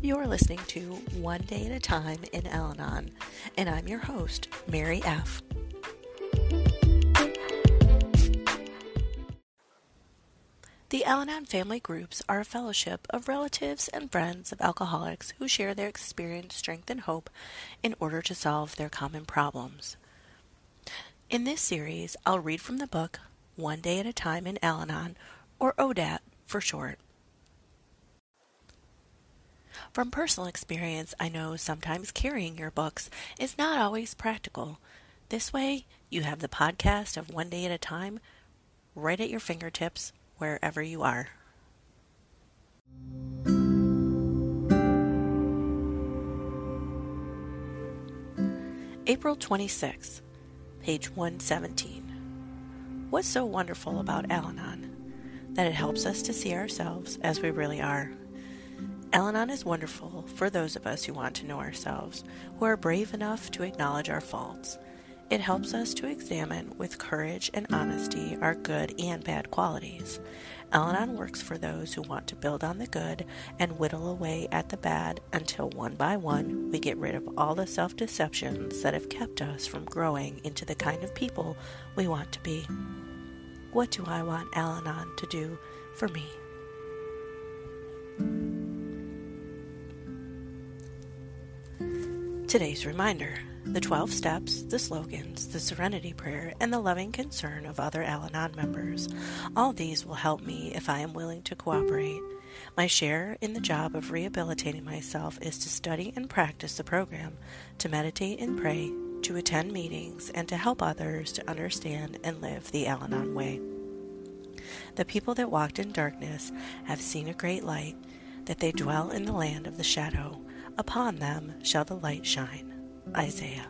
You're listening to One Day at a Time in Al Anon, and I'm your host, Mary F. The Al Anon family groups are a fellowship of relatives and friends of alcoholics who share their experience, strength, and hope in order to solve their common problems. In this series, I'll read from the book One Day at a Time in Al Anon, or ODAT for short. From personal experience, I know sometimes carrying your books is not always practical. This way, you have the podcast of One Day at a Time right at your fingertips wherever you are. April 26th, page 117. What's so wonderful about Al Anon? That it helps us to see ourselves as we really are. Al is wonderful for those of us who want to know ourselves, who are brave enough to acknowledge our faults. It helps us to examine with courage and honesty our good and bad qualities. Al works for those who want to build on the good and whittle away at the bad until one by one we get rid of all the self deceptions that have kept us from growing into the kind of people we want to be. What do I want Al to do for me? Today's reminder the 12 steps, the slogans, the serenity prayer, and the loving concern of other Al Anon members. All these will help me if I am willing to cooperate. My share in the job of rehabilitating myself is to study and practice the program, to meditate and pray, to attend meetings, and to help others to understand and live the Al Anon way. The people that walked in darkness have seen a great light, that they dwell in the land of the shadow. Upon them shall the light shine. Isaiah.